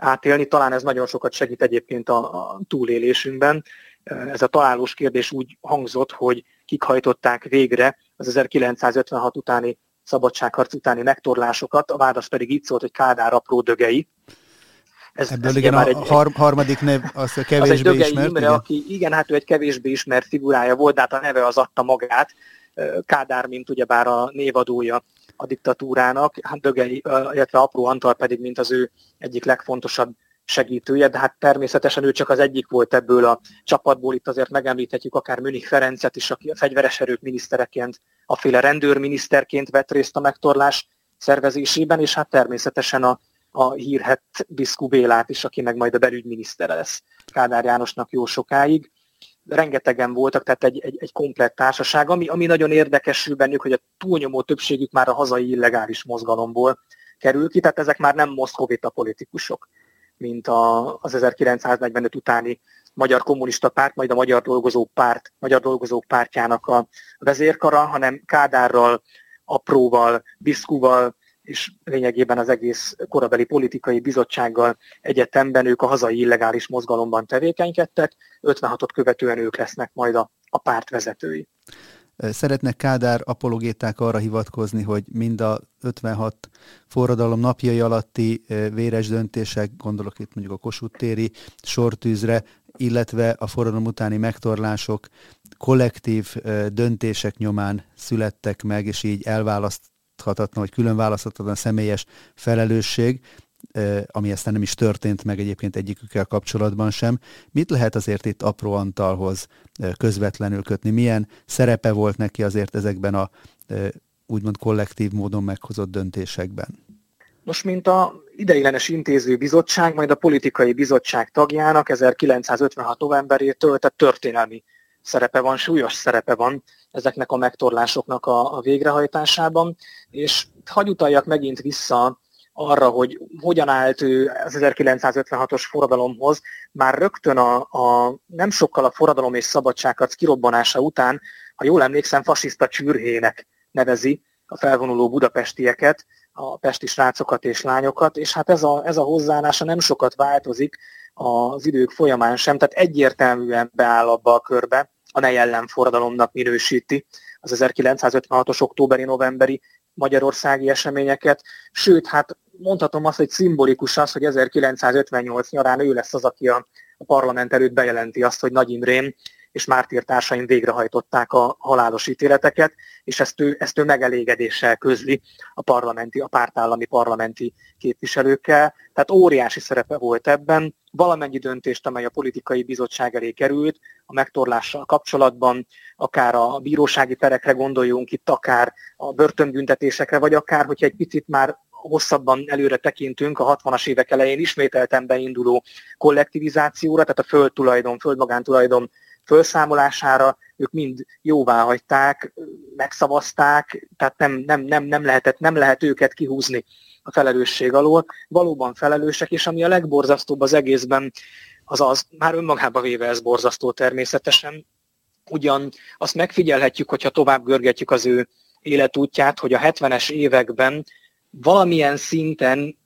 átélni. Talán ez nagyon sokat segít egyébként a, a túlélésünkben. Ez a találós kérdés úgy hangzott, hogy kik hajtották végre az 1956 utáni szabadságharc utáni megtorlásokat, a válasz pedig így szólt, hogy Kádár apró dögei. Ez, Ebből ez igen, a egy, har- harmadik nev az a kevésbé az egy Dögei ismert. Imre, igen? Aki, igen, hát ő egy kevésbé ismert figurája volt, de hát a neve az adta magát. Kádár, mint ugyebár a névadója a diktatúrának, hát Dögei, illetve Apró Antal pedig, mint az ő egyik legfontosabb segítője, de hát természetesen ő csak az egyik volt ebből a csapatból. Itt azért megemlíthetjük akár Münich Ferencet is, aki a fegyveres erők minisztereként, a féle rendőrminiszterként vett részt a megtorlás szervezésében, és hát természetesen a, a hírhet Biszku Bélát is, aki meg majd a belügyminisztere lesz Kádár Jánosnak jó sokáig. Rengetegen voltak, tehát egy, egy, egy komplett társaság, ami, ami nagyon érdekesül bennük, hogy a túlnyomó többségük már a hazai illegális mozgalomból kerül ki, tehát ezek már nem moszkovita politikusok mint a, az 1945 utáni Magyar Kommunista Párt, majd a Magyar Dolgozók Párt, Magyar Dolgozók Pártjának a vezérkara, hanem Kádárral, Apróval, Biszkuval, és lényegében az egész korabeli politikai bizottsággal egyetemben ők a hazai illegális mozgalomban tevékenykedtek, 56-ot követően ők lesznek majd a, a párt vezetői. Szeretnek Kádár apologéták arra hivatkozni, hogy mind a 56 forradalom napjai alatti véres döntések, gondolok itt mondjuk a Kossuth téri sortűzre, illetve a forradalom utáni megtorlások kollektív döntések nyomán születtek meg, és így elválaszthatatlan, vagy külön választhatatlan személyes felelősség ami aztán nem is történt meg egyébként egyikükkel kapcsolatban sem. Mit lehet azért itt apró Antalhoz közvetlenül kötni? Milyen szerepe volt neki azért ezekben a úgymond kollektív módon meghozott döntésekben? Most, mint a ideiglenes intéző bizottság, majd a politikai bizottság tagjának 1956 novemberétől, tehát történelmi szerepe van, súlyos szerepe van ezeknek a megtorlásoknak a, a végrehajtásában, és hagy utaljak megint vissza arra, hogy hogyan állt ő az 1956-os forradalomhoz, már rögtön a, a nem sokkal a forradalom és szabadságharc kirobbanása után, ha jól emlékszem, fasiszta csürhének nevezi a felvonuló budapestieket, a pesti srácokat és lányokat, és hát ez a, ez a hozzáállása nem sokat változik az idők folyamán sem, tehát egyértelműen beáll abba a körbe, amely ellenforradalomnak minősíti az 1956-os októberi-novemberi magyarországi eseményeket, sőt, hát mondhatom azt, hogy szimbolikus az, hogy 1958 nyarán ő lesz az, aki a, a parlament előtt bejelenti azt, hogy Nagy Imrén és mártírtársaim végrehajtották a halálos ítéleteket, és ezt ő, ezt ő megelégedéssel közli a parlamenti, a pártállami parlamenti képviselőkkel. Tehát óriási szerepe volt ebben. Valamennyi döntést, amely a politikai bizottság elé került, a megtorlással kapcsolatban, akár a bírósági perekre gondoljunk itt, akár a börtönbüntetésekre, vagy akár, hogyha egy picit már hosszabban előre tekintünk a 60-as évek elején ismételten beinduló kollektivizációra, tehát a földtulajdon, földmagántulajdon felszámolására, ők mind jóvá hagyták, megszavazták, tehát nem, nem, nem, nem, lehetett, nem lehet őket kihúzni a felelősség alól. Valóban felelősek, és ami a legborzasztóbb az egészben, az az, már önmagába véve ez borzasztó természetesen, ugyan azt megfigyelhetjük, hogyha tovább görgetjük az ő életútját, hogy a 70-es években valamilyen szinten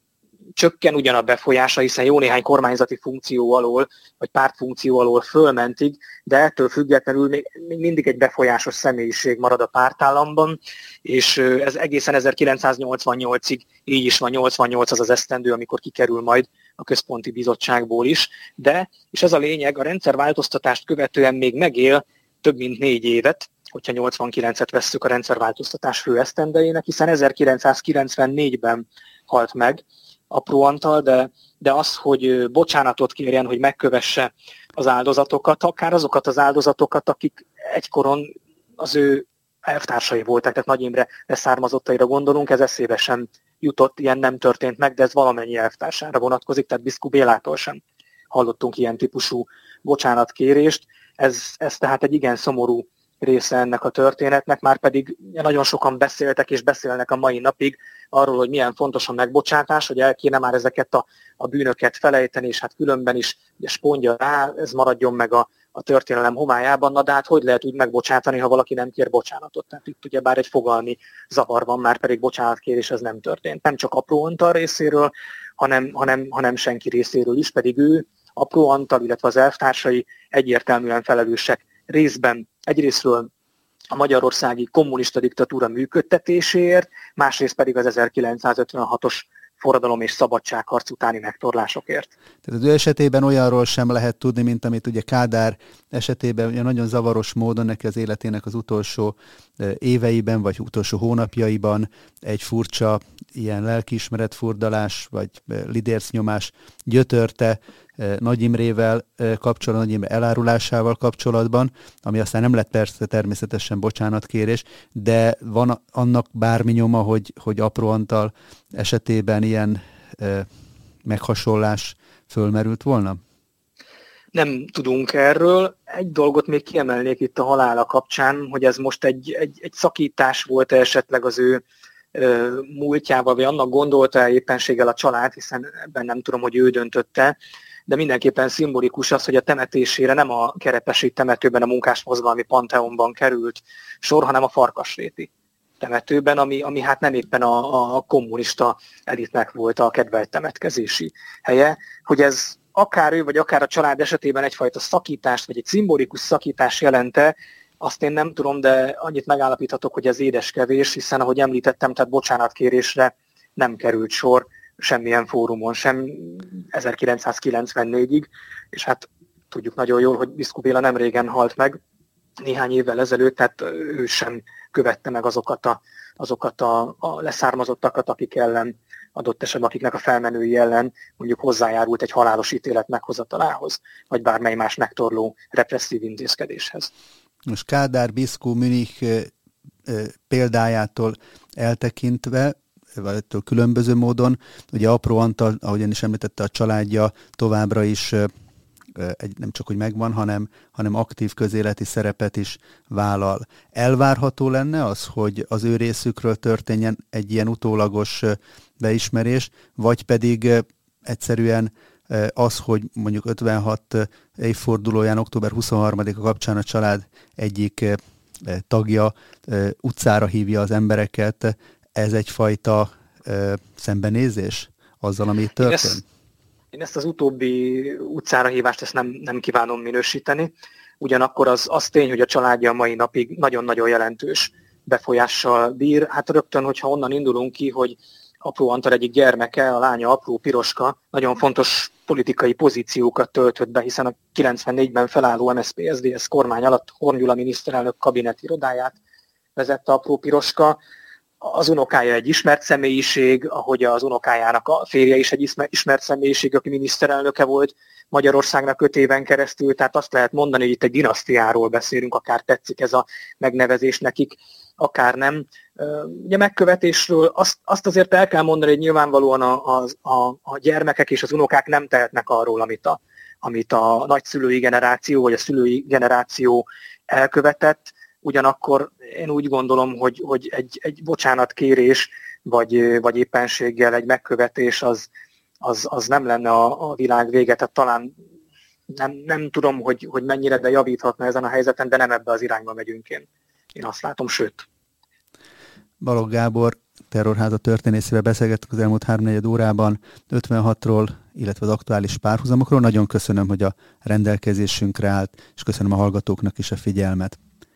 csökken ugyan a befolyása, hiszen jó néhány kormányzati funkció alól, vagy pártfunkció alól fölmentig, de ettől függetlenül még, mindig egy befolyásos személyiség marad a pártállamban, és ez egészen 1988-ig így is van, 88 az az esztendő, amikor kikerül majd a központi bizottságból is, de, és ez a lényeg, a rendszerváltoztatást követően még megél több mint négy évet, hogyha 89-et vesszük a rendszerváltoztatás fő esztendejének, hiszen 1994-ben halt meg, apró Antal, de, de az, hogy bocsánatot kérjen, hogy megkövesse az áldozatokat, akár azokat az áldozatokat, akik egykoron az ő elvtársai voltak, tehát Nagy Imre leszármazottaira gondolunk, ez eszébe sem jutott, ilyen nem történt meg, de ez valamennyi elvtársára vonatkozik, tehát Biszku Bélától sem hallottunk ilyen típusú bocsánatkérést. Ez, ez tehát egy igen szomorú része ennek a történetnek, már pedig nagyon sokan beszéltek és beszélnek a mai napig arról, hogy milyen fontos a megbocsátás, hogy el kéne már ezeket a, a bűnöket felejteni, és hát különben is ugye spondja rá, ez maradjon meg a, a történelem homályában, na de hát hogy lehet úgy megbocsátani, ha valaki nem kér bocsánatot? Tehát itt ugye bár egy fogalmi zavar van, már pedig bocsánatkérés ez nem történt. Nem csak apró Antal részéről, hanem, hanem, hanem senki részéről is, pedig ő, apró Antal, illetve az elvtársai egyértelműen felelősek részben egyrésztről a magyarországi kommunista diktatúra működtetéséért, másrészt pedig az 1956-os forradalom és szabadságharc utáni megtorlásokért. Tehát az ő esetében olyanról sem lehet tudni, mint amit ugye Kádár esetében ugye nagyon zavaros módon neki az életének az utolsó éveiben, vagy utolsó hónapjaiban egy furcsa ilyen lelkiismeretfurdalás, vagy lidércnyomás gyötörte, nagy Imrével kapcsolatban, Nagy Imre elárulásával kapcsolatban, ami aztán nem lett persze természetesen bocsánatkérés, de van annak bármi nyoma, hogy, hogy apró Antal esetében ilyen meghasonlás fölmerült volna? Nem tudunk erről. Egy dolgot még kiemelnék itt a halála kapcsán, hogy ez most egy, egy, egy szakítás volt -e esetleg az ő múltjával, vagy annak gondolta éppenséggel a család, hiszen ebben nem tudom, hogy ő döntötte, de mindenképpen szimbolikus az, hogy a temetésére nem a kerepesi temetőben, a munkásmozgalmi panteonban került sor, hanem a farkasréti temetőben, ami, ami hát nem éppen a, a kommunista elitnek volt a kedvelt temetkezési helye, hogy ez akár ő, vagy akár a család esetében egyfajta szakítást, vagy egy szimbolikus szakítást jelente, azt én nem tudom, de annyit megállapíthatok, hogy ez édeskevés, hiszen ahogy említettem, tehát bocsánatkérésre nem került sor semmilyen fórumon, sem 1994-ig, és hát tudjuk nagyon jól, hogy Biszku Béla nem régen halt meg, néhány évvel ezelőtt, tehát ő sem követte meg azokat a, azokat a, a leszármazottakat, akik ellen adott esetben, akiknek a felmenői ellen mondjuk hozzájárult egy halálos ítélet meghozatalához, vagy bármely más megtorló represszív intézkedéshez. Most Kádár, Biszkó, Münich példájától eltekintve, vagy ettől különböző módon. Ugye Apró Antal, ahogyan is említette, a családja továbbra is egy, nem csak, hogy megvan, hanem, hanem aktív közéleti szerepet is vállal. Elvárható lenne az, hogy az ő részükről történjen egy ilyen utólagos beismerés, vagy pedig egyszerűen az, hogy mondjuk 56 évfordulóján, október 23-a kapcsán a család egyik tagja utcára hívja az embereket, ez egyfajta szembenézés azzal, ami történt? Én ezt, én ezt az utóbbi utcára hívást ezt nem, nem kívánom minősíteni. Ugyanakkor az, az tény, hogy a családja a mai napig nagyon-nagyon jelentős befolyással bír. Hát rögtön, hogyha onnan indulunk ki, hogy apró Antal egyik gyermeke, a lánya apró Piroska nagyon fontos politikai pozíciókat töltött be, hiszen a 94-ben felálló MSZP-SZDSZ kormány alatt Horn Gyula miniszterelnök kabinet irodáját vezette apró Piroska, az unokája egy ismert személyiség, ahogy az unokájának a férje is egy ismert személyiség, aki miniszterelnöke volt Magyarországnak öt éven keresztül, tehát azt lehet mondani, hogy itt egy dinasztiáról beszélünk, akár tetszik ez a megnevezés nekik, akár nem. Ugye megkövetésről azt, azt azért el kell mondani, hogy nyilvánvalóan a, a, a, gyermekek és az unokák nem tehetnek arról, amit a, amit a nagyszülői generáció vagy a szülői generáció elkövetett, ugyanakkor én úgy gondolom, hogy, hogy egy, egy bocsánatkérés, vagy, vagy éppenséggel egy megkövetés az, az, az nem lenne a, a világ vége, tehát talán nem, nem tudom, hogy, hogy mennyire, de javíthatna ezen a helyzeten, de nem ebbe az irányba megyünk én. Én azt látom, sőt. Balogh Gábor, terrorháza történészével beszélgettük az elmúlt háromnegyed órában 56-ról, illetve az aktuális párhuzamokról. Nagyon köszönöm, hogy a rendelkezésünkre állt, és köszönöm a hallgatóknak is a figyelmet.